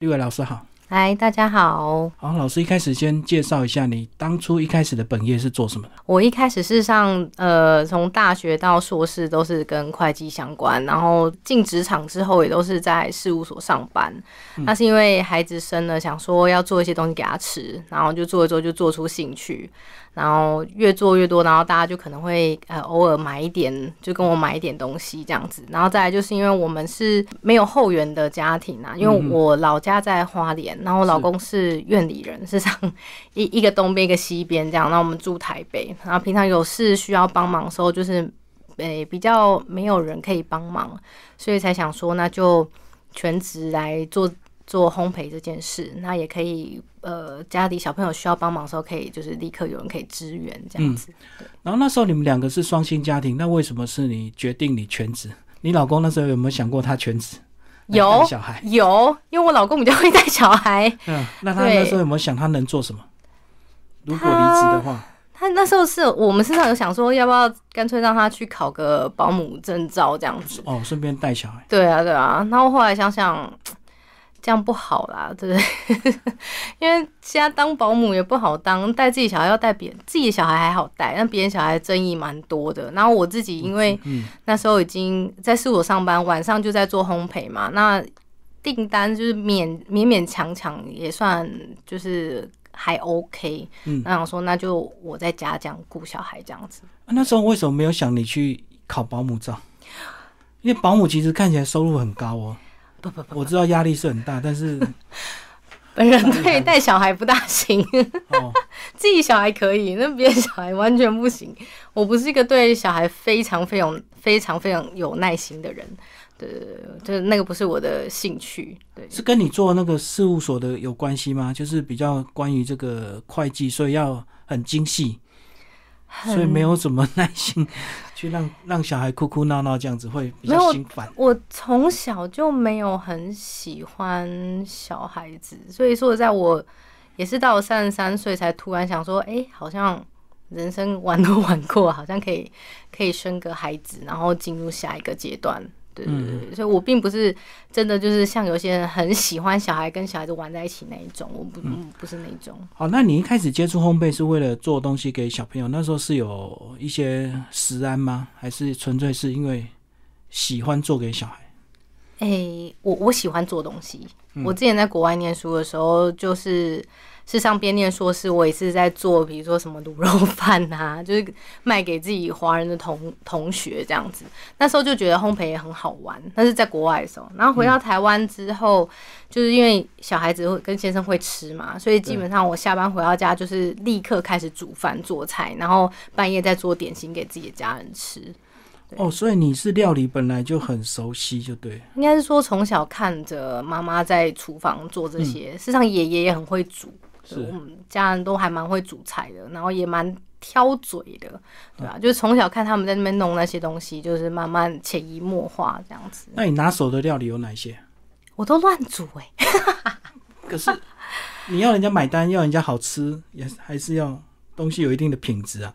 立伟老师好，嗨，大家好。好，老师一开始先介绍一下你当初一开始的本业是做什么的？我一开始是上呃，从大学到硕士都是跟会计相关，然后进职场之后也都是在事务所上班。那是因为孩子生了，想说要做一些东西给他吃，然后就做一做，就做出兴趣。然后越做越多，然后大家就可能会呃偶尔买一点，就跟我买一点东西这样子。然后再来就是因为我们是没有后援的家庭啊，因为我老家在花莲，然后我老公是院里人，是上一一个东边一个西边这样。那我们住台北，然后平常有事需要帮忙的时候，就是诶比较没有人可以帮忙，所以才想说那就全职来做。做烘焙这件事，那也可以，呃，家里小朋友需要帮忙的时候，可以就是立刻有人可以支援这样子。然后那时候你们两个是双薪家庭，那为什么是你决定你全职？你老公那时候有没有想过他全职？有小孩有，因为我老公比较会带小孩。嗯，那他那时候有没有想他能做什么？如果离职的话，他那时候是我们身上有想说，要不要干脆让他去考个保姆证照这样子？哦，顺便带小孩。对啊，对啊。然后后来想想。这样不好啦，对不对？因为现在当保姆也不好当，带自己小孩要带别人，自己的小孩还好带，但别人小孩争议蛮多的。然后我自己因为那时候已经在事务所上班，晚上就在做烘焙嘛，那订单就是勉勉勉强强也算就是还 OK。嗯，那想说那就我在家这样顾小孩这样子。那时候为什么没有想你去考保姆照？因为保姆其实看起来收入很高哦。不不不，我知道压力是很大，但是 本人对带小孩不大行，自己小孩可以，那别人小孩完全不行。我不是一个对小孩非常非常非常非常有耐心的人，对对对，就是那个不是我的兴趣。对，是跟你做那个事务所的有关系吗？就是比较关于这个会计，所以要很精细。所以没有什么耐心 去让让小孩哭哭闹闹这样子会比较心烦。我从小就没有很喜欢小孩子，所以说在我也是到了三十三岁才突然想说，哎，好像人生玩都玩过，好像可以可以生个孩子，然后进入下一个阶段。对对对，所以我并不是真的就是像有些人很喜欢小孩跟小孩子玩在一起那一种，我不嗯不是那种。好，那你一开始接触烘焙是为了做东西给小朋友，那时候是有一些食安吗？还是纯粹是因为喜欢做给小孩？哎，我我喜欢做东西。我之前在国外念书的时候，就是。是上边念硕士，我也是在做，比如说什么卤肉饭啊，就是卖给自己华人的同同学这样子。那时候就觉得烘焙也很好玩，但是在国外的时候，然后回到台湾之后，就是因为小孩子会跟先生会吃嘛，所以基本上我下班回到家就是立刻开始煮饭做菜，然后半夜再做点心给自己的家人吃。哦，所以你是料理本来就很熟悉，就对。应该是说从小看着妈妈在厨房做这些，事实上爷爷也很会煮。我们家人都还蛮会煮菜的，然后也蛮挑嘴的，对吧？就是从小看他们在那边弄那些东西，就是慢慢潜移默化这样子。那你拿手的料理有哪些？我都乱煮哎。可是你要人家买单，要人家好吃，也还是要东西有一定的品质啊。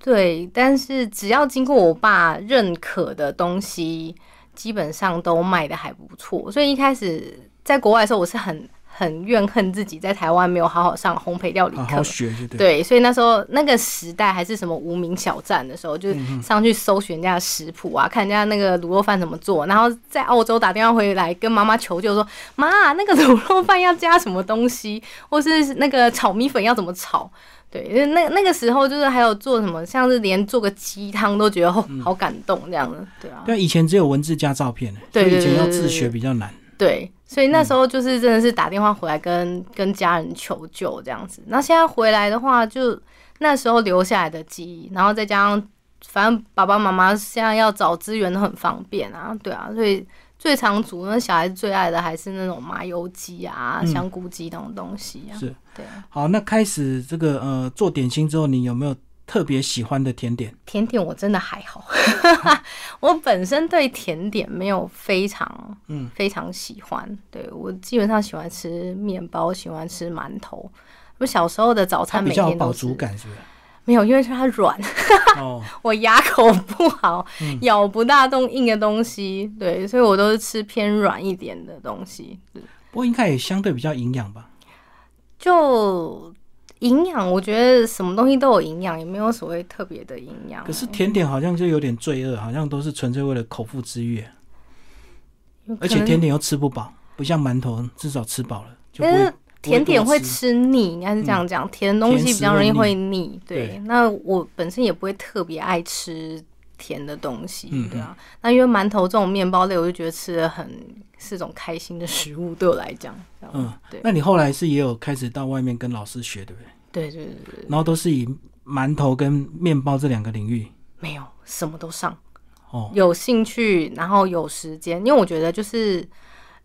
对，但是只要经过我爸认可的东西，基本上都卖的还不错。所以一开始在国外的时候，我是很。很怨恨自己在台湾没有好好上烘焙料理课，好好学对。对，所以那时候那个时代还是什么无名小站的时候，就上去搜寻人家的食谱啊，看人家那个卤肉饭怎么做，然后在澳洲打电话回来跟妈妈求救说：“妈，那个卤肉饭要加什么东西，或是那个炒米粉要怎么炒？”对，因为那那个时候就是还有做什么，像是连做个鸡汤都觉得好感动这样的，对啊。对，以前只有文字加照片，对以前要自学比较难。对。所以那时候就是真的是打电话回来跟跟家人求救这样子。那现在回来的话，就那时候留下来的记忆，然后再加上，反正爸爸妈妈现在要找资源都很方便啊，对啊，所以最常煮那小孩子最爱的还是那种麻油鸡啊、香菇鸡那种东西啊。是，对。好，那开始这个呃做点心之后，你有没有？特别喜欢的甜点，甜点我真的还好，我本身对甜点没有非常嗯。非常喜欢，对我基本上喜欢吃面包，喜欢吃馒头。我小时候的早餐每天饱足感是不是？没有，因为它软，我牙口不好，咬不大动硬的东西，对，所以我都是吃偏软一点的东西。不过应该也相对比较营养吧？就营养，我觉得什么东西都有营养，也没有所谓特别的营养。可是甜点好像就有点罪恶，好像都是纯粹为了口腹之欲，而且甜点又吃不饱，不像馒头至少吃饱了。但是甜点会吃腻，应该是这样讲，甜的东西比较容易会腻。对，那我本身也不会特别爱吃甜的东西，对啊。那因为馒头这种面包类，我就觉得吃的很是种开心的食物，对我来讲。嗯，对。那你后来是也有开始到外面跟老师学，对不对？对对对对。然后都是以馒头跟面包这两个领域？没有，什么都上。哦。有兴趣，然后有时间，因为我觉得就是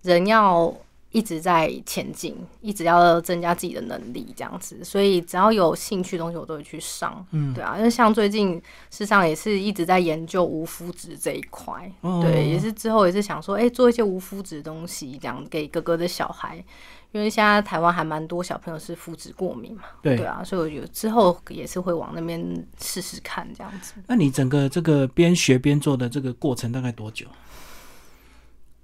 人要。一直在前进，一直要增加自己的能力，这样子。所以只要有兴趣的东西，我都会去上。嗯，对啊，因为像最近，事实上也是一直在研究无麸质这一块。对，也是之后也是想说，哎，做一些无麸质的东西，这样给哥哥的小孩。因为现在台湾还蛮多小朋友是麸质过敏嘛。对，对啊，所以我觉得之后也是会往那边试试看，这样子。那你整个这个边学边做的这个过程大概多久？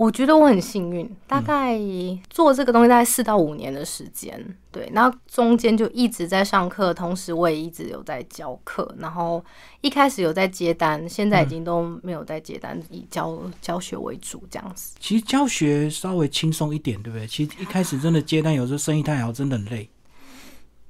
我觉得我很幸运，大概做这个东西大概四到五年的时间，对，那中间就一直在上课，同时我也一直有在教课，然后一开始有在接单，现在已经都没有在接单，以教教学为主这样子。其实教学稍微轻松一点，对不对？其实一开始真的接单，有时候生意太好，真的很累。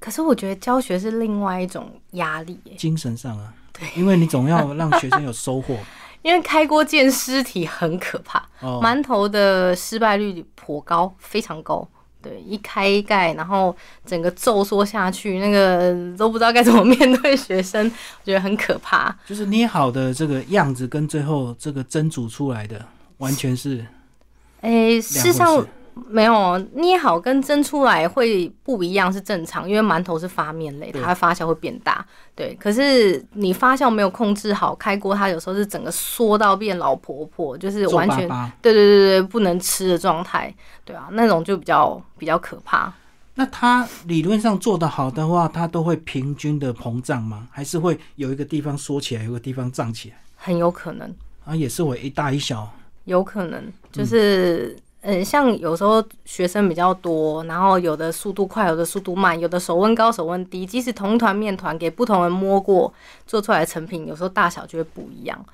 可是我觉得教学是另外一种压力，精神上啊，对，因为你总要让学生有收获。因为开锅见尸体很可怕，馒头的失败率颇高，非常高。对，一开盖，然后整个皱缩下去，那个都不知道该怎么面对学生，我觉得很可怕。就是捏好的这个样子，跟最后这个蒸煮出来的，完全是，哎，事实上。没有捏好跟蒸出来会不一样是正常，因为馒头是发面类，它发酵会变大。对，可是你发酵没有控制好，开锅它有时候是整个缩到变老婆婆，就是完全对对对对不能吃的状态。对啊，那种就比较比较可怕。那它理论上做得好的话，它都会平均的膨胀吗？还是会有一个地方缩起来，有个地方胀起来？很有可能啊，也是会一大一小。有可能就是。嗯，像有时候学生比较多，然后有的速度快，有的速度慢，有的手温高，手温低，即使同一团面团给不同人摸过，做出来的成品有时候大小就会不一样。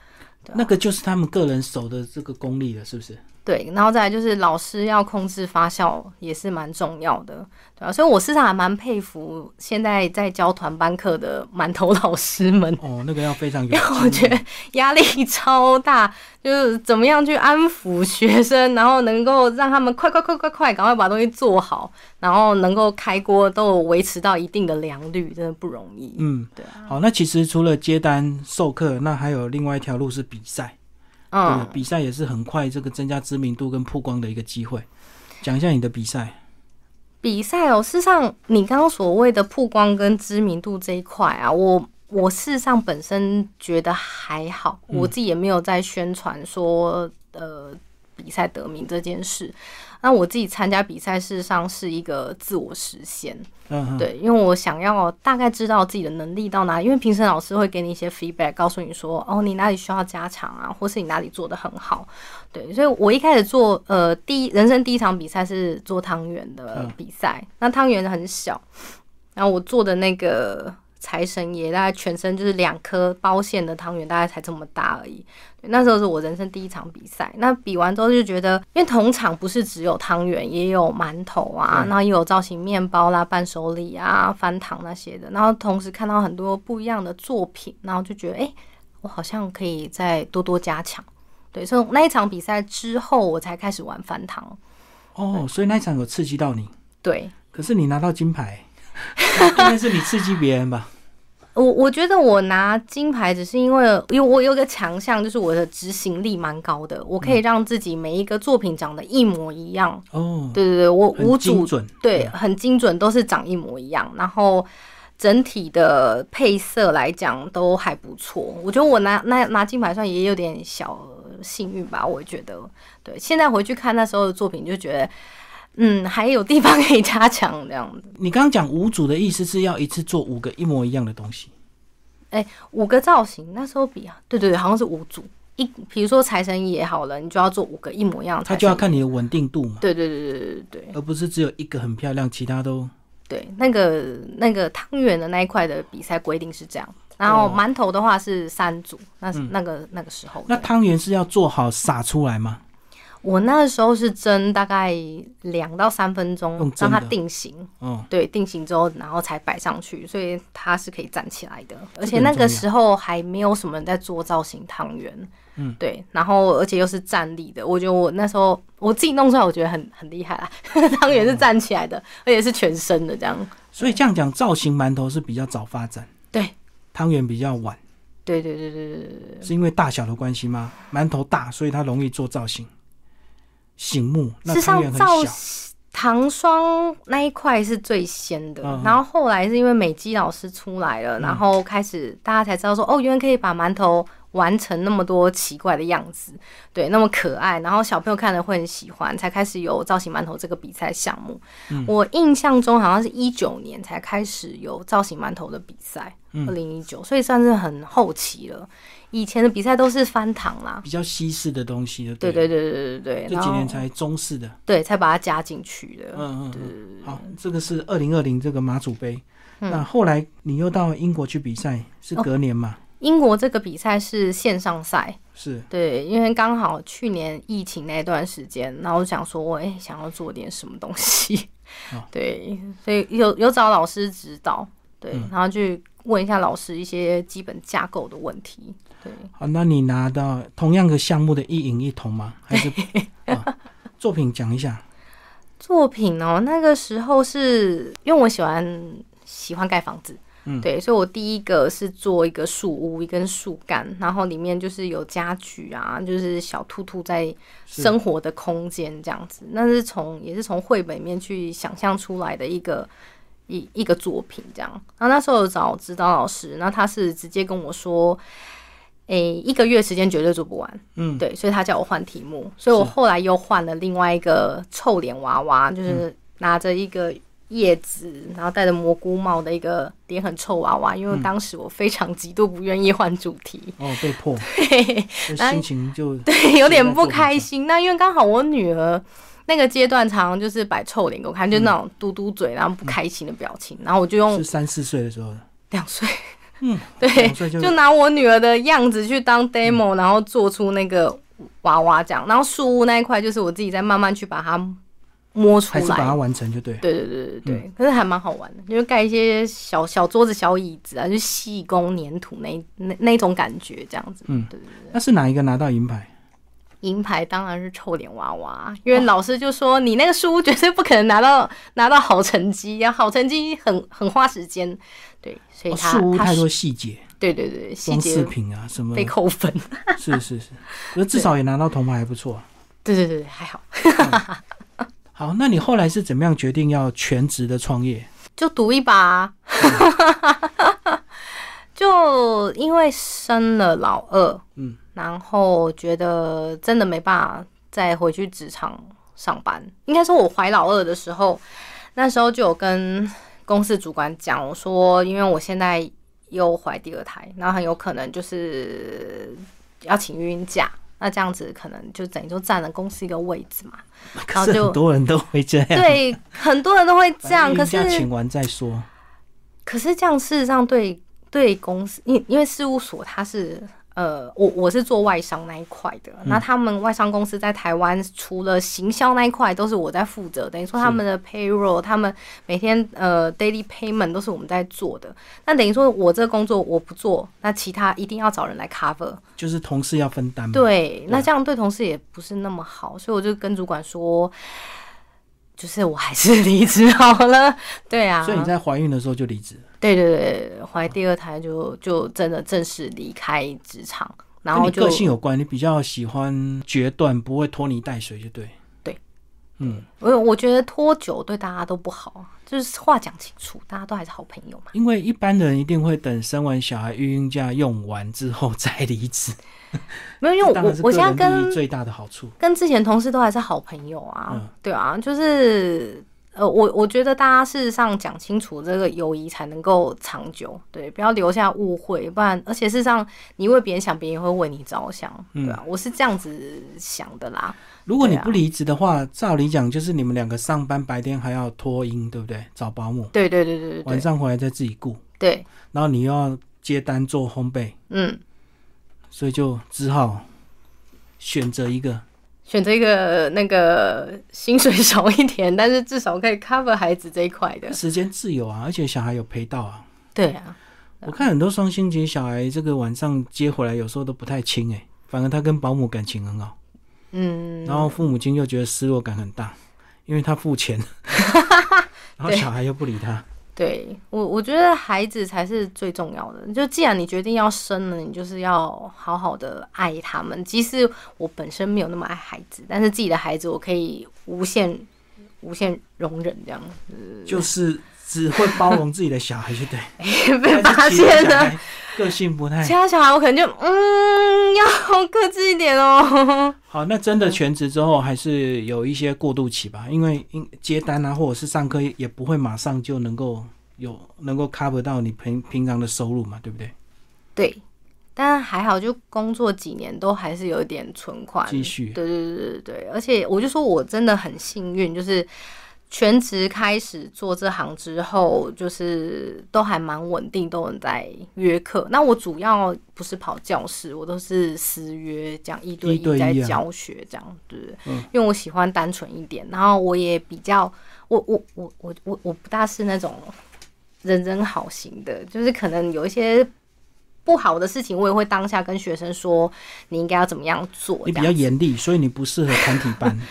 那个就是他们个人手的这个功力了，是不是？对，然后再来就是老师要控制发酵也是蛮重要的，对啊，所以我实上还蛮佩服现在在教团班课的馒头老师们。哦，那个要非常，因为我觉得压力超大，就是怎么样去安抚学生，然后能够让他们快快快快快，赶快把东西做好，然后能够开锅都维持到一定的良率，真的不容易。嗯，对啊。好，那其实除了接单授课，那还有另外一条路是比赛。嗯，比赛也是很快这个增加知名度跟曝光的一个机会。讲一下你的比赛。比赛哦，事实上你刚刚所谓的曝光跟知名度这一块啊，我我事实上本身觉得还好，我自己也没有在宣传说呃比赛得名这件事。那我自己参加比赛，事实上是一个自我实现。嗯，对，因为我想要大概知道自己的能力到哪，因为评审老师会给你一些 feedback，告诉你说，哦，你哪里需要加强啊，或是你哪里做的很好。对，所以我一开始做呃第一人生第一场比赛是做汤圆的比赛，那汤圆很小，然后我做的那个。财神爷大概全身就是两颗包馅的汤圆，大概才这么大而已。那时候是我人生第一场比赛。那比完之后就觉得，因为同场不是只有汤圆，也有馒头啊，然后也有造型面包啦、伴手礼啊、翻糖那些的。然后同时看到很多不一样的作品，然后就觉得，哎，我好像可以再多多加强。对，所以那一场比赛之后，我才开始玩翻糖。哦，所以那一场有刺激到你？对。可是你拿到金牌。应该是你刺激别人吧？我我觉得我拿金牌只是因为，因为我有个强项，就是我的执行力蛮高的，我可以让自己每一个作品长得一模一样。哦，对对对，我五组对很精准，都是长一模一样，然后整体的配色来讲都还不错。我觉得我拿拿拿金牌算也有点小幸运吧。我觉得，对，现在回去看那时候的作品，就觉得。嗯，还有地方可以加强这样子。你刚刚讲五组的意思是要一次做五个一模一样的东西？哎，五个造型，那时候比啊，对对对，好像是五组。一，比如说财神爷好了，你就要做五个一模一样的他就要看你的稳定度嘛，对对对对对对对而不是只有一个很漂亮，其他都对，那个那个汤圆的那一块的比赛规定是这样，然后哦馒头的话是三组，那是那个那个时候。那汤圆是要做好撒出来吗？我那个时候是蒸大概两到三分钟让它定型。嗯，对，定型之后，然后才摆上去，所以它是可以站起来的。而且那个时候还没有什么人在做造型汤圆，嗯，对，然后而且又是站立的，我觉得我那时候我自己弄出来，我觉得很很厉害啦。汤圆是站起来的，而且是全身的这样。所以这样讲，造型馒头是比较早发展，对，汤圆比较晚，对对对对对，是因为大小的关系吗？馒头大，所以它容易做造型，醒目。那事实汤圆很上造小，糖霜那一块是最先的，嗯然后后来是因为美姬老师出来了，然后开始大家才知道说，哦，原来可以把馒头完成那么多奇怪的样子，对，那么可爱，然后小朋友看了会很喜欢，才开始有造型馒头这个比赛项目。嗯我印象中好像是一九年才开始有造型馒头的比赛，嗯二零一九，所以算是很后期了。以前的比赛都是翻糖啦，比较西式的东西，的对对对对对对，这几年才中式的。对才把它加进去的。嗯嗯对。好，这个是二零二零这个马祖杯。嗯。那后来你又到英国去比赛，是隔年嘛？英国这个比赛是线上赛，是。对，因为刚好去年疫情那段时间，然后我想说，哎、想要做点什么东西，哦。对，所以有有找老师指导，对，嗯。然后去问一下老师一些基本架构的问题，对，好，那你拿到同样的项目的一银一铜吗？还是 啊作品讲一下？作品哦，那个时候是因为我喜欢喜欢盖房子，嗯对，所以我第一个是做一个树屋，一根树干，然后里面就是有家具啊，就是小兔兔在生活的空间这样子。那是从也是从绘本里面去想象出来的一个一一个作品这样。然后那时候有找指导老师，那他是直接跟我说。诶、一个月时间绝对做不完，嗯，对，所以他叫我换题目，所以我后来又换了另外一个臭脸娃娃，嗯就是拿着一个叶子，然后戴着蘑菇帽的一个脸很臭娃娃，因为当时我非常极度不愿意换主题，哦，被迫，心情就对，有点不开心。那因为刚好我女儿那个阶段常常就是摆臭脸给我看，就是那种嘟嘟嘴，然后不开心的表情，然后我就用是三四岁的时候，两岁，嗯，对就拿我女儿的样子去当 demo，、然后做出那个娃娃这样。然后树屋那一块就是我自己在慢慢去把它摸出来还是把它。完成就对。对对对对对，可是还蛮好玩的，就是盖一些小小桌子、小椅子啊，就细工粘土那那那种感觉这样子。嗯对对对。那是哪一个拿到银牌？银牌当然是臭脸娃娃，因为老师就说你那个书绝对不可能拿到 拿到好成绩呀，好成绩很很花时间，对，所以哦他、他树屋太多细节，对对对细装饰节品啊什么。被，扣分，是是是，可是至少也拿到铜牌，还不错。对对对还好，好，那你后来是怎么样决定要全职的创业？就赌一把啊，就因为生了老二，嗯，然后觉得真的没办法再回去职场上班。应该说，我怀老二的时候，那时候就有跟公司主管讲，我说，因为我现在又怀第二胎，然后很有可能就是要请孕假。那这样子可能就等于就占了公司一个位置嘛，然后就很多人都会这样，对，很多人都会这样。可是请完再说。可是这样事实上对对公司，因因为事务所它是呃，我我是做外商那一块的，嗯那他们外商公司在台湾除了行销那一块都是我在负责，等于说他们的 payroll，他们每天呃 daily payment 都是我们在做的。那等于说我这个工作我不做，那其他一定要找人来 cover。就是同事要分担嘛。对，那这样对同事也不是那么好，所以我就跟主管说。就是我还是 离职好了，对啊，所以你在怀孕的时候就离职了，对对对，怀第二胎就就真的正式离开职场，然后就个性有关，你比较喜欢决断，不会拖泥带水，就对。对，嗯，我我觉得拖久对大家都不好，就是话讲清楚，大家都还是好朋友嘛。因为一般人一定会等生完小孩育婴假用完之后再离职，没有，因为我我现在跟最大的好处。跟之前同事都还是好朋友啊，嗯对啊，就是呃，我我觉得大家事实上讲清楚这个友谊才能够长久，对，不要留下误会，不然而且事实上你为别人想，别人也会为你着想，对啊，我是这样子想的啦。如果你不离职的话，照理讲就是你们两个上班白天还要托婴，对不对？找保姆，对对对对对，晚上回来再自己顾，对，然后你又要接单做烘焙，嗯，所以就只好选择一个。选择一个那个薪水少一点，但是至少可以 cover 孩子这一块的时间自由啊，而且小孩有陪到啊。对啊，我看很多双星节小孩，这个晚上接回来有时候都不太亲哎，反而他跟保姆感情很好。嗯，然后父母亲又觉得失落感很大，因为他付钱，然后小孩又不理他。对我，我觉得孩子才是最重要的。就既然你决定要生了，你就是要好好的爱他们。即使我本身没有那么爱孩子，但是自己的孩子我可以无限、无限容忍这样子。就是只会包容自己的小孩，就对。被发现了，个性不太。其他小孩我可能就嗯，要克制一点哦。好，那真的全职之后还是有一些过渡期吧，因为接单啊，或者是上课也不会马上就能够有能够 cover 到你平平常的收入嘛，对不对？对，但还好，就工作几年都还是有一点存款继续。对对对对对，而且我就说我真的很幸运，就是。全职开始做这行之后，就是都还蛮稳定，都能在约课。那我主要不是跑教室，我都是私约，讲一对一在教学这样，对嗯。因为我喜欢单纯一点，然后我也比较，我我我我我我不大是那种人真好型的，就是可能有一些不好的事情，我也会当下跟学生说，你应该要怎么样做。你比较严厉，所以你不适合团体班。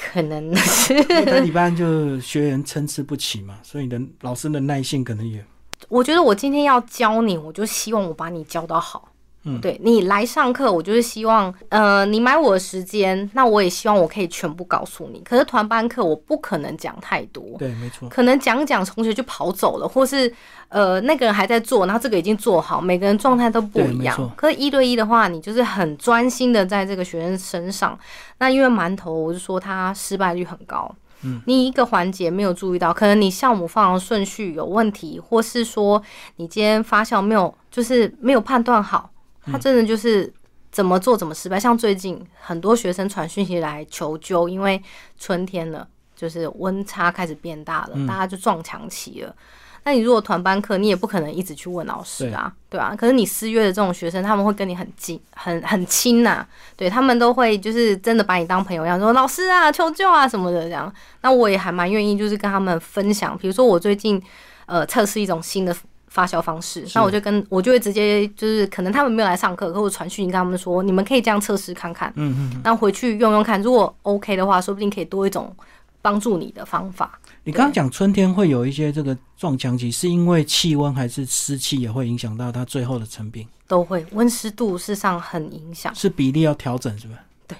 可能是，那一般就学员参差不齐嘛，所以你的老师的耐性可能也。我觉得我今天要教你，我就希望我把你教到好。嗯，对你来上课，我就是希望，呃，你买我的时间，那我也希望我可以全部告诉你。可是团班课我不可能讲太多，对，没错，可能讲讲同学就跑走了，或是呃那个人还在做，然后这个已经做好，每个人状态都不一样。可是一对一的话，你就是很专心的在这个学生身上。那因为馒头，我就说他失败率很高。嗯，你一个环节没有注意到，可能你项目放的顺序有问题，或是说你今天发酵没有，就是没有判断好。他真的就是怎么做怎么失败，像最近很多学生传讯息来求救，因为春天了，就是温差开始变大了，大家就撞墙期了。那你如果团班课，你也不可能一直去问老师啊，对啊。可是你私约的这种学生，他们会跟你很近、很很亲呐，对他们都会就是真的把你当朋友一样，说老师啊求救啊什么的这样。那我也还蛮愿意，就是跟他们分享，比如说我最近呃测试一种新的。发酵方式，那我就跟我就会直接就是可能他们没有来上课，可我传讯跟他们说，你们可以这样测试看看，嗯嗯，那回去用用看，如果 OK 的话，说不定可以多一种帮助你的方法。你刚刚讲春天会有一些这个撞墙期，是因为气温还是湿气也会影响到它最后的成品？都会，温湿度事实上很影响，是比例要调整，是不是？对，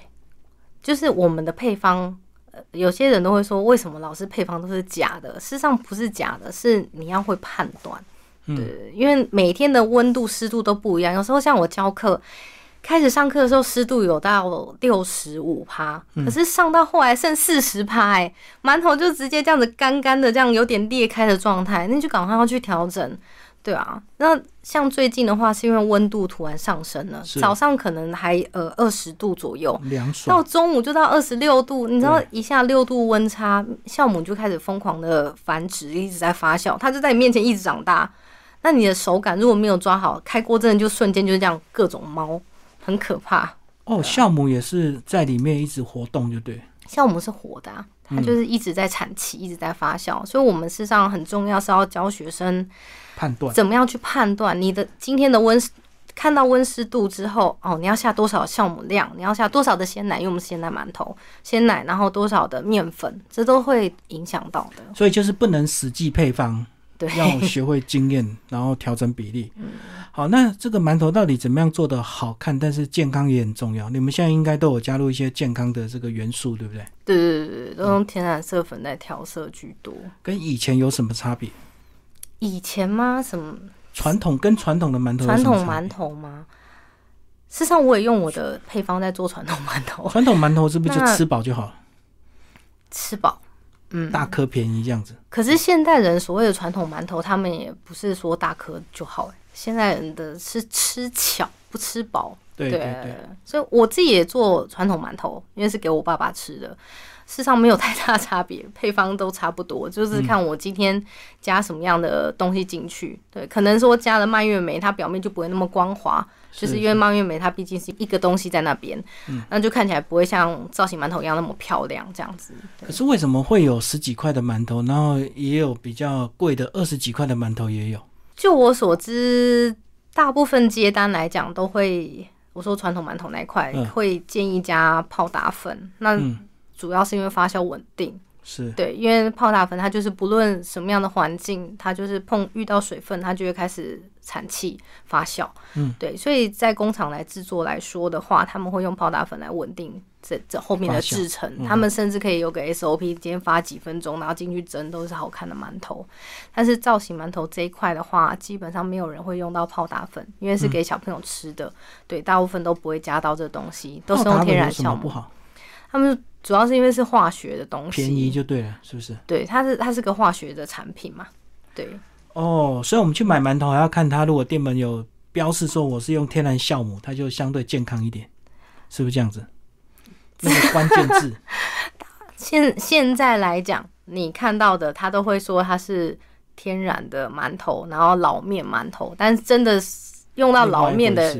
就是我们的配方，有些人都会说，为什么老师配方都是假的？事实上不是假的，是你要会判断。对，因为每天的温度、湿度都不一样。有时候像我教课，开始上课的时候湿度有到六十五趴，可是上到后来剩四十趴，哎，馒头就直接这样子干干的，这样有点裂开的状态，那就赶快要去调整。对啊，那像最近的话，是因为温度突然上升了，早上可能还呃二十度左右，凉爽，到中午就到二十六度，你知道一下六度温差，酵母就开始疯狂的繁殖，一直在发酵，它就在你面前一直长大。那你的手感如果没有抓好，开锅真的就瞬间就是这样，各种猫，很可怕。哦，酵母也是在里面一直活动，就对。酵母是活的，它就是一直在产气，一直在发酵。所以，我们事实上很重要是要教学生判断怎么样去判断你的今天的温看到温湿度之后，哦，你要下多少酵母量，你要下多少的鲜奶，因为我们鲜奶馒头，鲜奶，然后多少的面粉，这都会影响到的。所以就是不能死记配方。要学会经验，然后调整比例。好，那这个馒头到底怎么样做的好看，但是健康也很重要。你们现在应该都有加入一些健康的这个元素，对不对？对对对对，都用天然色粉来调色居多。跟以前有什么差别？以前吗？什么？传统跟传统的馒头？传统馒头吗？事实上，我也用我的配方在做传统馒头。传统馒头是不是就 吃饱就好了？吃饱。嗯，大颗便宜这样子。可是现代人所谓的传统馒头，他们也不是说大颗就好、欸，现代人的是吃巧不吃饱。对对对，所以我自己也做传统馒头，因为是给我爸爸吃的，事实上没有太大差别，配方都差不多，就是看我今天加什么样的东西进去。对，可能说加了蔓越莓，它表面就不会那么光滑，就是因为蔓越莓它毕竟是一个东西在那边，那就看起来不会像造型馒头一样那么漂亮这样子。可是为什么会有十几块的馒头，然后也有比较贵的二十几块的馒头也有？就我所知，大部分接单来讲都会，我说传统馒头那一块、嗯会建议加泡打粉，那嗯，主要是因为发酵稳定。是对，因为泡打粉它就是不论什么样的环境，它就是碰遇到水分，它就会开始产气发酵。嗯，对，所以在工厂来制作来说的话，他们会用泡打粉来稳定这这后面的制成。嗯他们甚至可以有个 SOP，今天发几分钟，然后进去蒸都是好看的馒头。但是造型馒头这一块的话，基本上没有人会用到泡打粉，因为是给小朋友吃的。对，大部分都不会加到这东西，都是用天然酵母。不好？他们主要是因为是化学的东西，便宜就对了，是不是？对，它是它是个化学的产品嘛，对，哦，所以我们去买馒头还要看它，如果店门有标示说我是用天然酵母，它就相对健康一点，是不是这样子？那个关键字。现现在来讲，你看到的它都会说它是天然的馒头，然后老面馒头，但是真的是用到老面的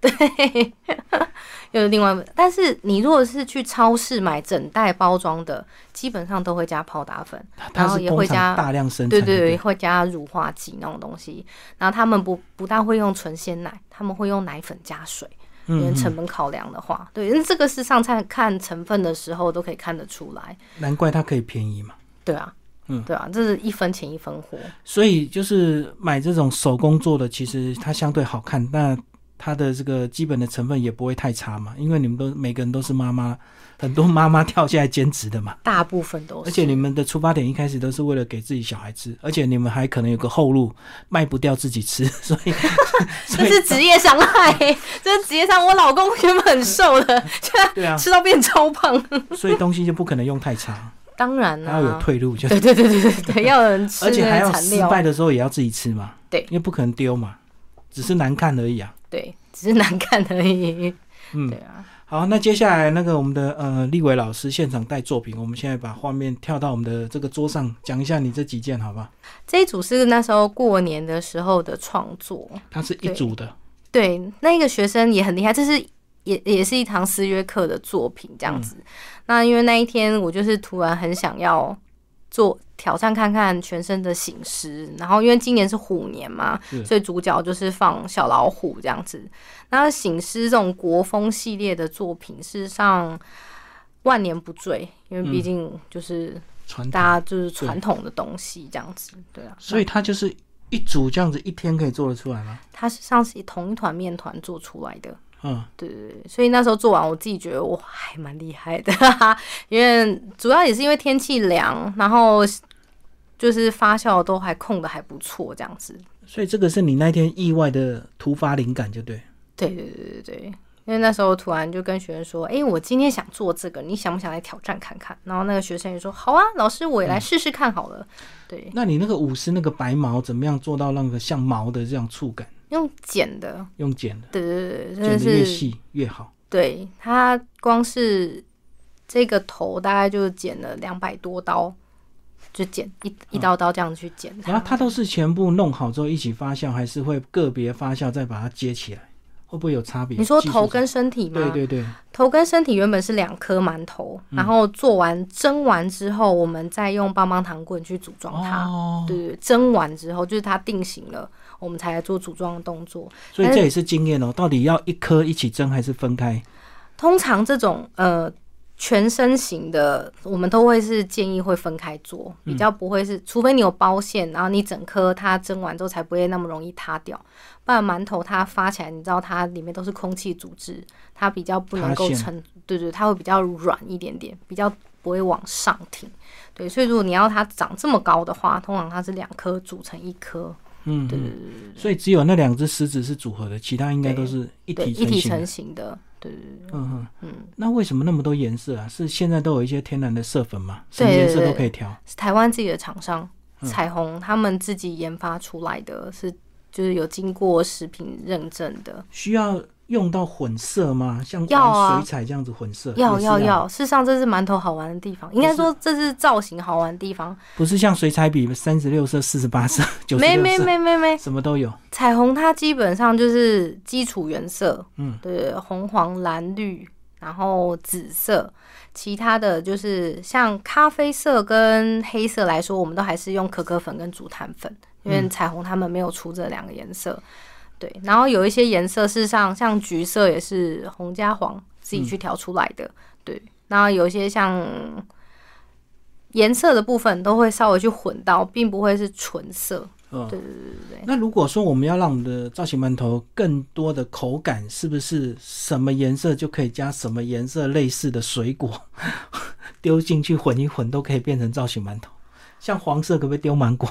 另外一回事 又是另外但是你如果是去超市买整袋包装的，基本上都会加泡打粉，然后也会加大量生产，对对对，会加乳化剂那种东西。然后他们不不但会用纯鲜奶，他们会用奶粉加水，因为嗯，成嗯本考量的话，对，那这个是上菜看成分的时候都可以看得出来。难怪它可以便宜嘛。对啊，嗯对啊，这是一分钱一分货。所以就是买这种手工做的，其实它相对好看，那它的这个基本的成分也不会太差嘛，因为你们都每个人都是妈妈，很多妈妈跳下来兼职的嘛。大部分都是，而且你们的出发点一开始都是为了给自己小孩吃，而且你们还可能有个后路卖不掉自己吃，所以这是职业伤害，这是职业伤害。我老公原本很瘦的，现在对啊，吃到变超胖。所以东西就不可能用太差，当然啦、还要有退路，就对对对对对对，要有人吃而且还。要失败的时候也要自己吃嘛，对因为不可能丢嘛，只是难看而已啊。对，只是难看而已。嗯对啊，好，那接下来那个我们的呃立伟老师现场带作品，我们现在把画面跳到我们的这个桌上，讲一下你这几件好吧？这一组是那时候过年的时候的创作。它是一组的，对，那个学生也很厉害，这是也也是一堂私约课的作品这样子。那因为那一天我就是突然很想要做挑战看看全身的醒狮，然后因为今年是虎年嘛，所以主角就是放小老虎这样子。那醒狮这种国风系列的作品，事实上万年不坠，因为毕竟就是传大，家就是传统的东西这样子，对啊。所以它就是一组这样子，一天可以做得出来吗？它是像是同一团面团做出来的。嗯，对对对，所以那时候做完，我自己觉得我还蛮厉害的。因为主要也是因为天气凉，然后就是发酵都还控的还不错，这样子。所以这个是你那天意外的突发灵感，就对。对对对对对，因为那时候突然就跟学生说：“哎、我今天想做这个，你想不想来挑战看看？”然后那个学生也说：“好啊，老师，我也来试试看好了。对，那你那个舞狮那个白毛怎么样做到那个像毛的这样触感？用剪的，用剪的，对对对，真的剪的越细越好。对它光是这个头大概就剪了两百多刀，就剪一一刀刀这样去剪它。然后它都是全部弄好之后一起发酵，还是会个别发酵再把它接起来？会不会有差别？你说头跟身体吗？对对对，头跟身体原本是两颗馒头，嗯然后做完蒸完之后，我们再用棒棒糖棍去组装它。对，对蒸完之后就是它定型了，我们才来做组装的动作。所以这也是经验哦。到底要一颗一起蒸还是分开？通常这种呃全身型的，我们都会是建议会分开做，比较不会是，除非你有包馅，然后你整颗它蒸完之后才不会那么容易塌掉。不然馒头它发起来，你知道它里面都是空气组织，它比较不能够撑，对对，它会比较软一点点，比较不会往上挺。对，所以如果你要它长这么高的话，通常它是两颗组成一颗，嗯，对对对所以只有那两只狮子是组合的，其他应该都是一，体一体成成型的。对对对，嗯哼，嗯，那为什么那么多颜色啊？是现在都有一些天然的色粉嘛，什么颜色都可以调。是台湾自己的厂商嗯彩虹，他们自己研发出来的是，就是有经过食品认证的。需要用到混色吗？像水彩这样子混色？要要要，事实上这是馒头好玩的地方，应该说这是造型好玩的地方。不是像水彩笔三十六色、四十八色、九十没没六色，没没没，什么都有。彩虹它基本上就是基础原色，嗯，对，红黄蓝绿，然后紫色，其他的就是像咖啡色跟黑色来说，我们都还是用可可粉跟竹炭粉，因为彩虹他们没有出这两个颜色。对，然后有一些颜色，事实上像橘色也是红加黄自己去调出来的。对，然后有一些像颜色的部分都会稍微去混到，并不会是纯色。嗯，对对对对对。那如果说我们要让我们的造型馒头更多的口感，是不是什么颜色就可以加什么颜色类似的水果 丢进去混一混，都可以变成造型馒头？像黄色可不可以丢芒果？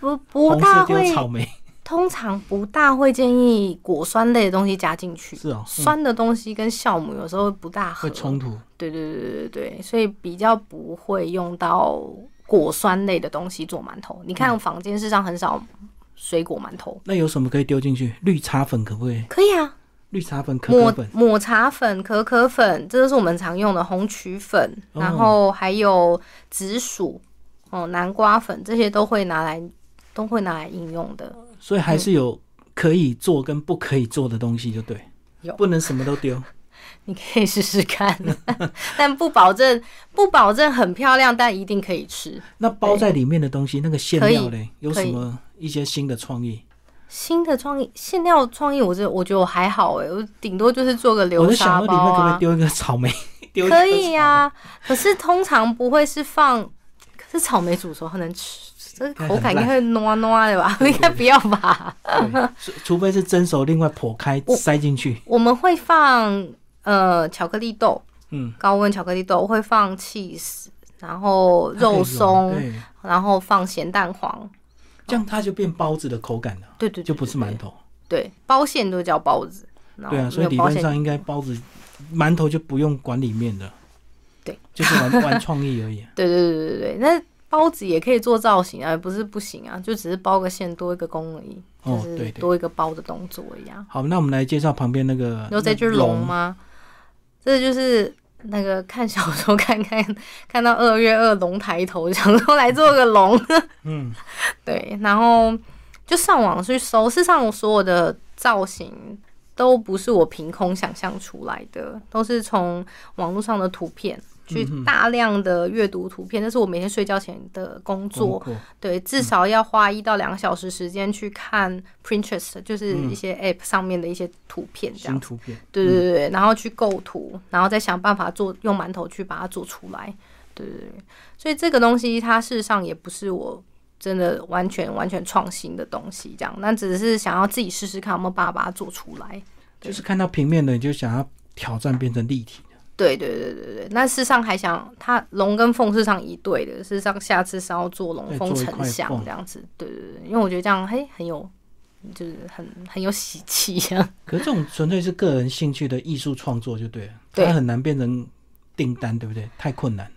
不不大会，草莓？通常不大会建议果酸类的东西加进去。是哦，嗯酸的东西跟酵母有时候不大合会，冲突。对对对对对对，所以比较不会用到果酸类的东西做馒头。你嗯看坊间市上很少水果馒头，那有什么可以丢进去？绿茶粉可不可以？可以啊，绿茶粉、可抹可粉，抹茶粉、可可粉，这都是我们常用的红曲粉，哦然后还有紫薯、哦南瓜粉，这些都会拿来都会拿来应用的。所以还是有可以做跟不可以做的东西，就对。有不能什么都丢。你可以试试看，但不保证不保证很漂亮，但一定可以吃。那包在里面的东西，那个馅料嘞，有什么一些新的创意？新的创意馅料创意，我这我觉得我还好哎，我顶多就是做个我流就想说里面沙包啊，可不可以丢一个草莓？丢可以呀、草可是通常不会是放，可是草莓煮熟很能吃，这口感应该会糯糯的吧？应该不要吧？除除非是蒸熟，另外剖开塞进去。我们会放呃巧克力豆，嗯，高温巧克力豆会放 cheese，然后肉松，然后放咸蛋黄，这样它就变包子的口感了，对对对就不是馒头。对，包馅都叫包子。对啊，所以理论上应该包子、馒头就不用管里面的，对，就是玩 玩创意而已。对对对对对，那包子也可以做造型啊，不是不行啊，就只是包个馅多一个工而已，就是哦对对多一个包的动作一样。好，那我们来介绍旁边那个。然后这只那龙？吗？这就是那个看小说看看 看到二月二龙抬头，想说来做个龙，嗯，对，然后就上网去搜，事实上我所有的造型都不是我凭空想象出来的，都是从网络上的图片去大量的阅读图片，这是我每天睡觉前的工作。对，至少要花一到两个小时时间去看 Pinterest，就是一些 App 上面的一些图片，这样新图片。对对对对，然后去构图，然后再想办法做用馒头去把它做出来。对对对，所以这个东西它事实上也不是我真的完全完全创新的东西，这样，那只是想要自己试试看有没有办法把它做出来。就是看到平面的，你就想要挑战变成立体的。对对对对对，那事实上还想它龙跟凤是上一对的，事实上下次是要做龙凤呈祥这样子。对对对，因为我觉得这样嘿很有，就是很很有喜气这样。可是这种纯粹是个人兴趣的艺术创作就对了，对它很难变成订单，对不对？太困难了，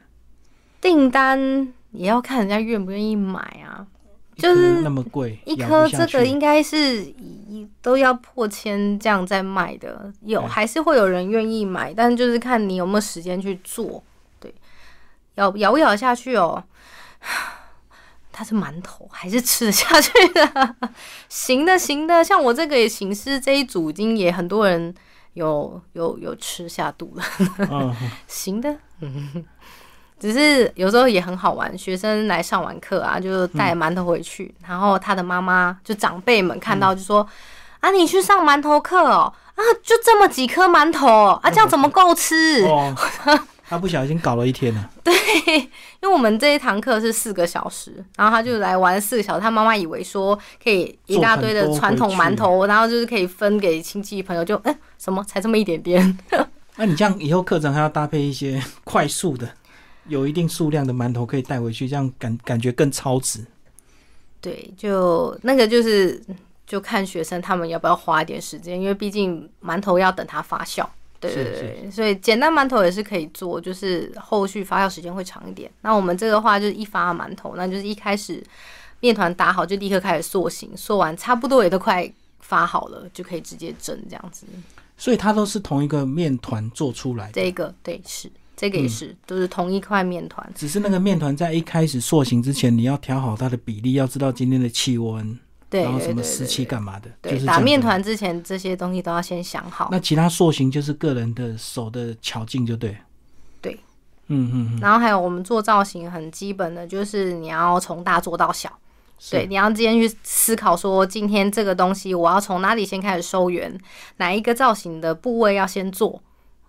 订单也要看人家愿不愿意买啊。一就是那么贵，一颗这个应该是一都要破千这样在卖的，有还是会有人愿意买，但就是看你有没有时间去做。对，咬咬不咬下去哦，它是馒头还是吃得下去的？行的，行的，像我这个也行，是这一组已经也很多人有有有吃下肚了。嗯，行的，只是有时候也很好玩。学生来上完课啊，就带馒头回去，然后他的妈妈就长辈们看到就说：“啊，你去上馒头课哦，啊，就这么几颗馒头哦啊，这样怎么够吃？哦，他不小心搞了一天对，因为我们这一堂课是四个小时，然后他就来玩四个小时。他妈妈以为说可以一大堆的传统馒头，然后就是可以分给亲戚朋友，就哎、什么才这么一点点。那你这样以后课程还要搭配一些快速的，有一定数量的馒头可以带回去，这样感感觉更超值。对，就那个就是就看学生他们要不要花一点时间，因为毕竟馒头要等它发酵。对对是对，所以简单馒头也是可以做，就是后续发酵时间会长一点。那我们这个话就是一发馒头，那就是一开始面团打好就立刻开始塑形，塑完差不多也都快发好了，就可以直接蒸这样子。所以它都是同一个面团做出来的，这个对是，这嗯个也是，都是同一块面团。只是那个面团在一开始塑形之前，你要调好它的比例，要知道今天的气温，对然后什么湿气干嘛的，就对，打面。团之前这些东西都要先想好。那其他塑形就是个人的手的巧劲，就对。对，嗯嗯嗯，然后还有我们做造型很基本的，就是你要从大做到小。对，你要今天去思考说，今天这个东西我要从哪里先开始收圆，哪一个造型的部位要先做。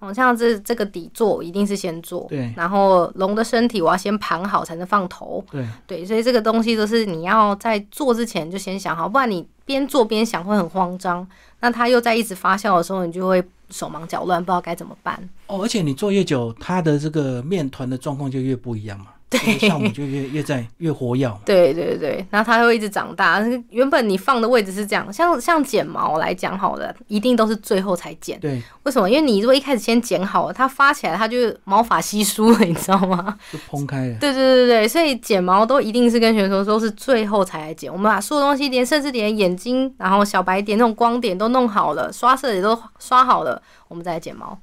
哦，像这这个底座一定是先做，对然后龙的身体我要先盘好才能放头，对，对，所以这个东西都是你要在做之前就先想好，不然你边做边想会很慌张。那它又在一直发酵的时候，你就会手忙脚乱，不知道该怎么办。哦，而且你做越久，它的这个面团的状况就越不一样嘛，对这个项目就越越在越活跃嘛。对对对，然后它会一直长大。原本你放的位置是这样，像像剪毛来讲好了，一定都是最后才剪。对，为什么？因为你如果一开始先剪好了，它发起来它就毛发稀疏了，你知道吗？就蓬开了。对对对对，所以剪毛都一定是跟选手说是最后才来剪。我们把所有东西连甚至连眼睛，然后小白点那种光点都弄好了，刷色也都刷好了，我们再来剪毛。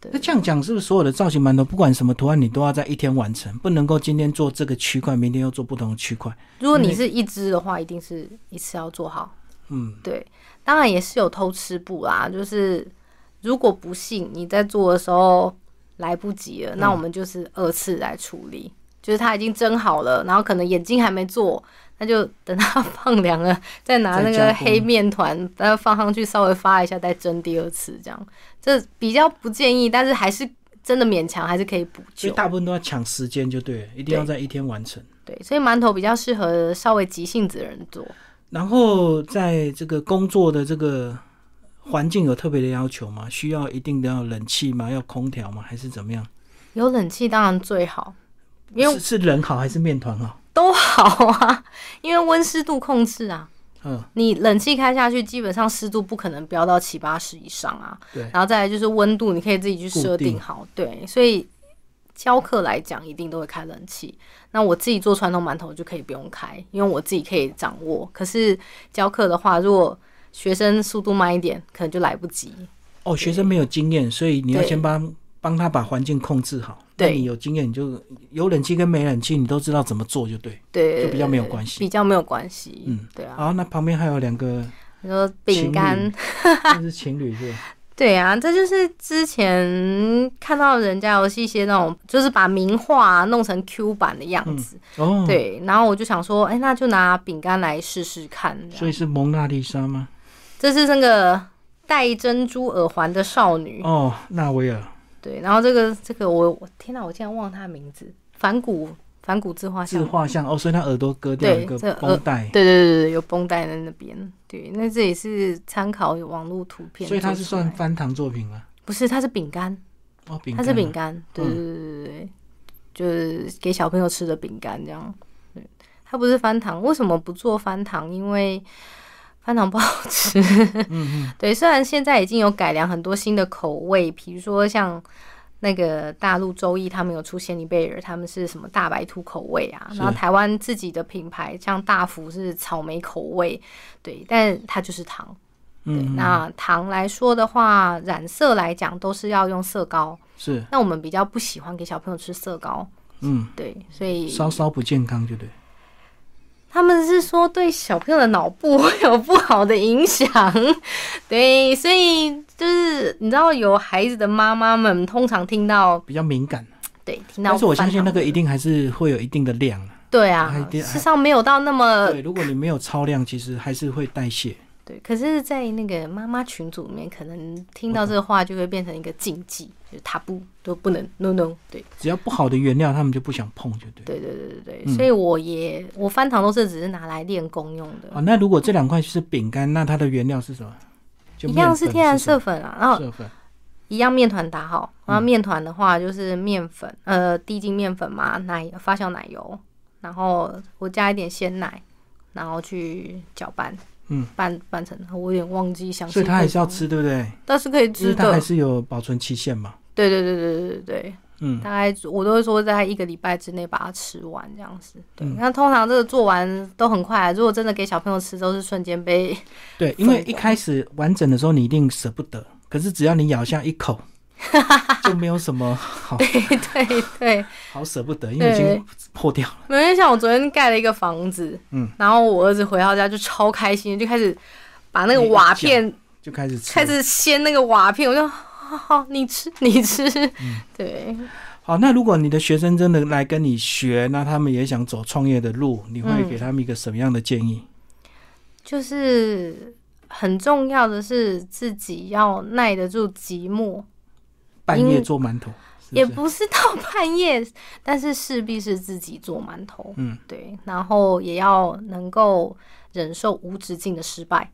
对那这样讲，是不是所有的造型馒头，不管什么图案，你都要在一天完成，不能够今天做这个区块，明天又做不同的区块？如果你是一只的话，一定是一次要做好。嗯，对，当然也是有偷吃步啦，就是如果不幸你在做的时候来不及了，嗯那我们就是二次来处理，就是它已经蒸好了，然后可能眼睛还没做，那就等它 放凉了，再拿那个黑面团，再放上去稍微发一下，再蒸第二次，这样这比较不建议，但是还是真的勉强还是可以补救。所以大部分都要抢时间，就对了，一定要在一天完成。对，所以馒头比较适合稍微急性子的人做。然后在这个工作的这个环境有特别的要求吗？需要一定的要冷气吗？要空调吗？还是怎么样？有冷气当然最好，因为是是人好还是面团好？都好啊，因为温湿度控制啊，嗯，你冷气开下去，基本上湿度不可能飙到七八十以上啊。对然后再来就是温度，你可以自己去设定好。对，所以教课来讲，一定都会开冷气。那我自己做传统馒头就可以不用开，因为我自己可以掌握。可是教课的话，如果学生速度慢一点，可能就来不及。哦，学生没有经验，所以你要先帮帮他把环境控制好。对你有经验，你就有冷气跟没冷气，你都知道怎么做就对。对，就比较没有关系比较没有关系。嗯，对啊。好，那旁边还有两个，你说饼干，那是情侣是吧？对啊，这就是之前看到人家有一些那种，就是把名画弄成 Q 版的样子。哦，，对，然后我就想说，哎、那就拿饼干来试试看。所以是蒙娜丽莎吗？这是那个戴珍珠耳环的少女。哦，纳维尔对，然后这个这个我我天哪，我竟然忘了他的名字，反骨反骨自画像。自画像哦，所以他耳朵割掉一个绷带，对对对对，有绷带在那边。对，那这也是参考有网络图片所以它是算翻糖作品吗？不是？它是饼干。哦，饼它干啊是饼干，对嗯对对对对，就是给小朋友吃的饼干这样。对，它不是翻糖，为什么不做翻糖？因为翻糖不好吃。嗯嗯，对，虽然现在已经有改良很多新的口味，比如说像那个大陆周易他们有出仙尼贝尔，他们是什么大白兔口味啊，然后台湾自己的品牌像大福是草莓口味，对，但它就是糖。对，嗯，那糖来说的话，染色来讲都是要用色膏。是，那我们比较不喜欢给小朋友吃色膏，嗯，对，所以稍稍不健康，就对。他们是说对小朋友的脑部会有不好的影响，对，所以就是你知道有孩子的妈妈们通常听到比较敏感，对听到，但是我相信那个一定还是会有一定的量啊。对啊还一，定事实上没有到那么对，如果你没有超量，其实还是会代谢。对，可是，在那个妈妈群组里面，可能听到这个话就会变成一个禁忌，就是他不都不能 no no，对只要不好的原料，他们就不想碰，就对。对对对对对，嗯所以我也我翻糖都是只是拿来练功用的，哦，那如果这两块是饼干，那它的原料是什么？就一样是天然色粉啊，然后色粉。一样面团打好，然后嗯面团的话就是面粉，呃，低筋面粉嘛，奶发酵奶油，然后我加一点鲜奶，然后去搅拌，嗯，半半成，我有点忘记详细。所以它还是要吃，对不对？但是可以吃的。它还是有保存期限嘛。对对对对对对对，嗯，大概我都会说在一个礼拜之内把它吃完这样子。对，嗯那通常这个做完都很快啊，如果真的给小朋友吃，都是瞬间被对，因为一开始完整的时候你一定舍不得，可是只要你咬下一口，就没有什么好对对。好舍不得，因为已经破掉了。没有像我昨天盖了一个房子，嗯，然后我儿子回到家就超开心，就开始把那个瓦片就开始吃。开始掀那个瓦片，我就好好你吃 你吃，嗯对，好，那如果你的学生真的来跟你学，那他们也想走创业的路，你会嗯给他们一个什么样的建议？就是很重要的是自己要耐得住寂寞，半夜做馒头，也不是？到半夜，但是势必是自己做馒头，嗯，对，然后也要能够忍受无止境的失败。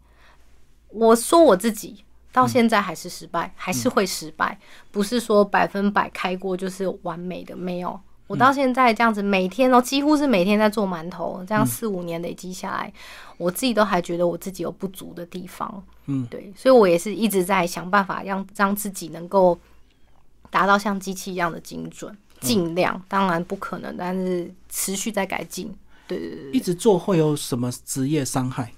我说我自己到现在还是失败，还是会失败，不是说百分百开锅就是完美的，没有。我到现在这样子，每天哦，几乎是每天在做馒头，这样四五年累积下来，我自己都还觉得我自己有不足的地方。嗯，对，所以我也是一直在想办法让让自己能够达到像机器一样的精准，尽量，当然不可能，但是持续在改进。对对对一直做会有什么职业伤害？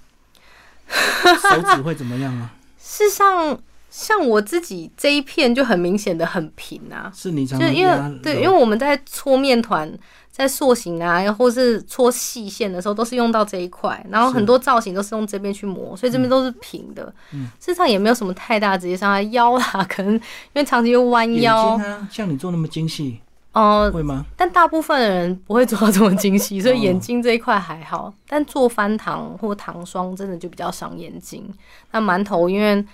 手指会怎么样啊？事实上，像我自己这一片就很明显的很平啊，是你常就因常给他为对，因为我们在搓面团、在塑形啊，或是搓细线的时候，都是用到这一块，然后很多造型都是用这边去磨，所以这边都是平的。嗯事实上也没有什么太大直接伤害，腰啦，可能因为长期又弯眼腰睛，啊，像你做那么精细，哦、会吗？但大部分的人不会做到这么精细，所以哦眼睛这一块还好。但做翻糖或糖霜真的就比较伤眼睛。那馒头因为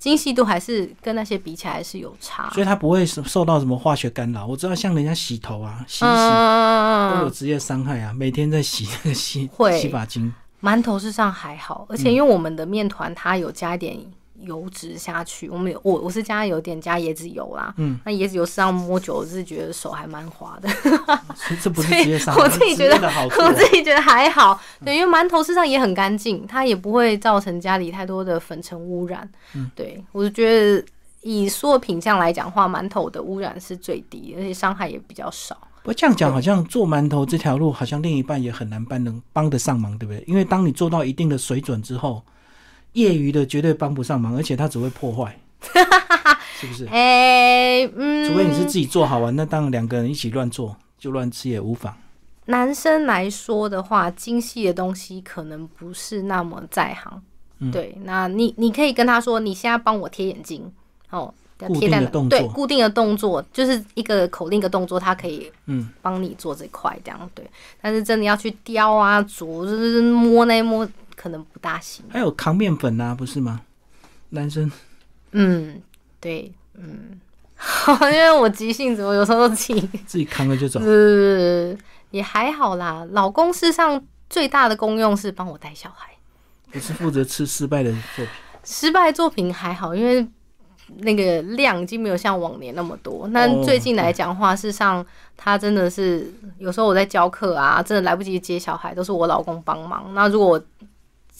精细度还是跟那些比起来是有差，所以它不会受受到什么化学干扰。我知道像人家洗头啊，洗一洗都有嗯，职业伤害啊，每天在洗那个 洗会。洗发精，馒头事实上还好，而且因为我们的面团它有加一点油脂下去，我们有我我是加有点加椰子油啦，嗯，那椰子油实际上摸久了是觉得手还蛮滑的，这不是所以职业伤，我自己觉得我啊。自己觉得还好，对，因为馒头事实上也很干净，它也不会造成家里太多的粉尘污染。嗯，对我就觉得以所有品相来讲的话，馒头的污染是最低，而且伤害也比较少。不过这样讲，好像做馒头这条路，好像另一半也很难帮能帮得上忙，对不对？因为当你做到一定的水准之后，业余的绝对帮不上忙，而且他只会破坏，是不是？哎、嗯，除非你是自己做好玩，那当然两个人一起乱做就乱吃也无妨。男生来说的话，精细的东西可能不是那么在行。嗯对，那你你可以跟他说，你现在帮我贴眼睛哦，要固贴在哪定的动作对固定的动作，就是一个口令一个动作，他可以嗯，帮你做这块这样对。但是真的要去雕啊、琢，就是摸那摸，可能不大行。还有扛面粉啊，不是吗？男生嗯，对，嗯，因为我急性子，我有时候都自己自己扛了就走。呃，也还好啦。老公事实上最大的功用是帮我带小孩，不是负责吃失败的作品。失败作品还好，因为那个量已经没有像往年那么多。那哦最近来讲话，事实上他真的是有时候我在教课啊，真的来不及接小孩，都是我老公帮忙。那如果我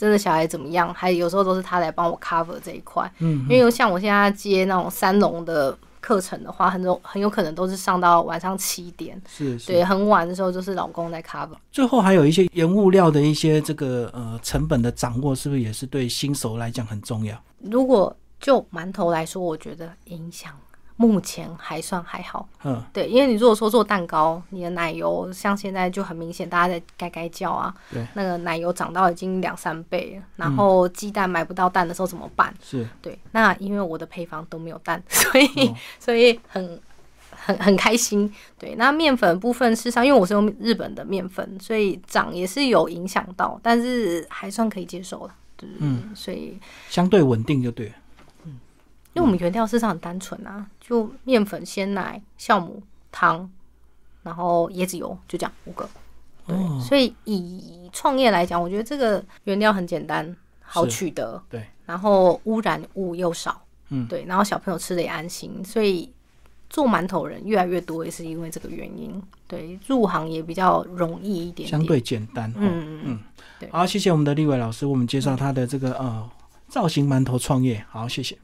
真的小孩怎么样，还有时候都是他来帮我 cover 这一块。嗯，因为像我现在接那种三龙的课程的话，很有很有可能都是上到晚上七点，是是。对，很晚的时候就是老公在 cover。最后还有一些原物料的一些这个呃成本的掌握，是不是也是对新手来讲很重要？如果就馒头来说，我觉得影响目前还算还好。嗯，对，因为你如果说做蛋糕，你的奶油像现在就很明显，大家在该该叫啊，对，那个奶油涨到已经两三倍了，然后鸡蛋买不到蛋的时候怎么办？是对，那因为我的配方都没有蛋，所以、哦所以很很很开心。对，那面粉部分事实上，因为我是用日本的面粉，所以涨也是有影响到，但是还算可以接受了。对，嗯，所以相对稳定就对了。因为我们原料事实上很单纯啊，就面粉、鲜奶、酵母、糖，然后椰子油，就这样五个。对，哦所以以创业来讲，我觉得这个原料很简单，好取得，对，然后污染物又少，嗯对，然后小朋友吃的也安心，所以做馒头人越来越多，也是因为这个原因。对，入行也比较容易一点点，相对简单。嗯嗯嗯。好，谢谢我们的立伟老师，我们介绍他的这个呃造型馒头创业。好，谢谢。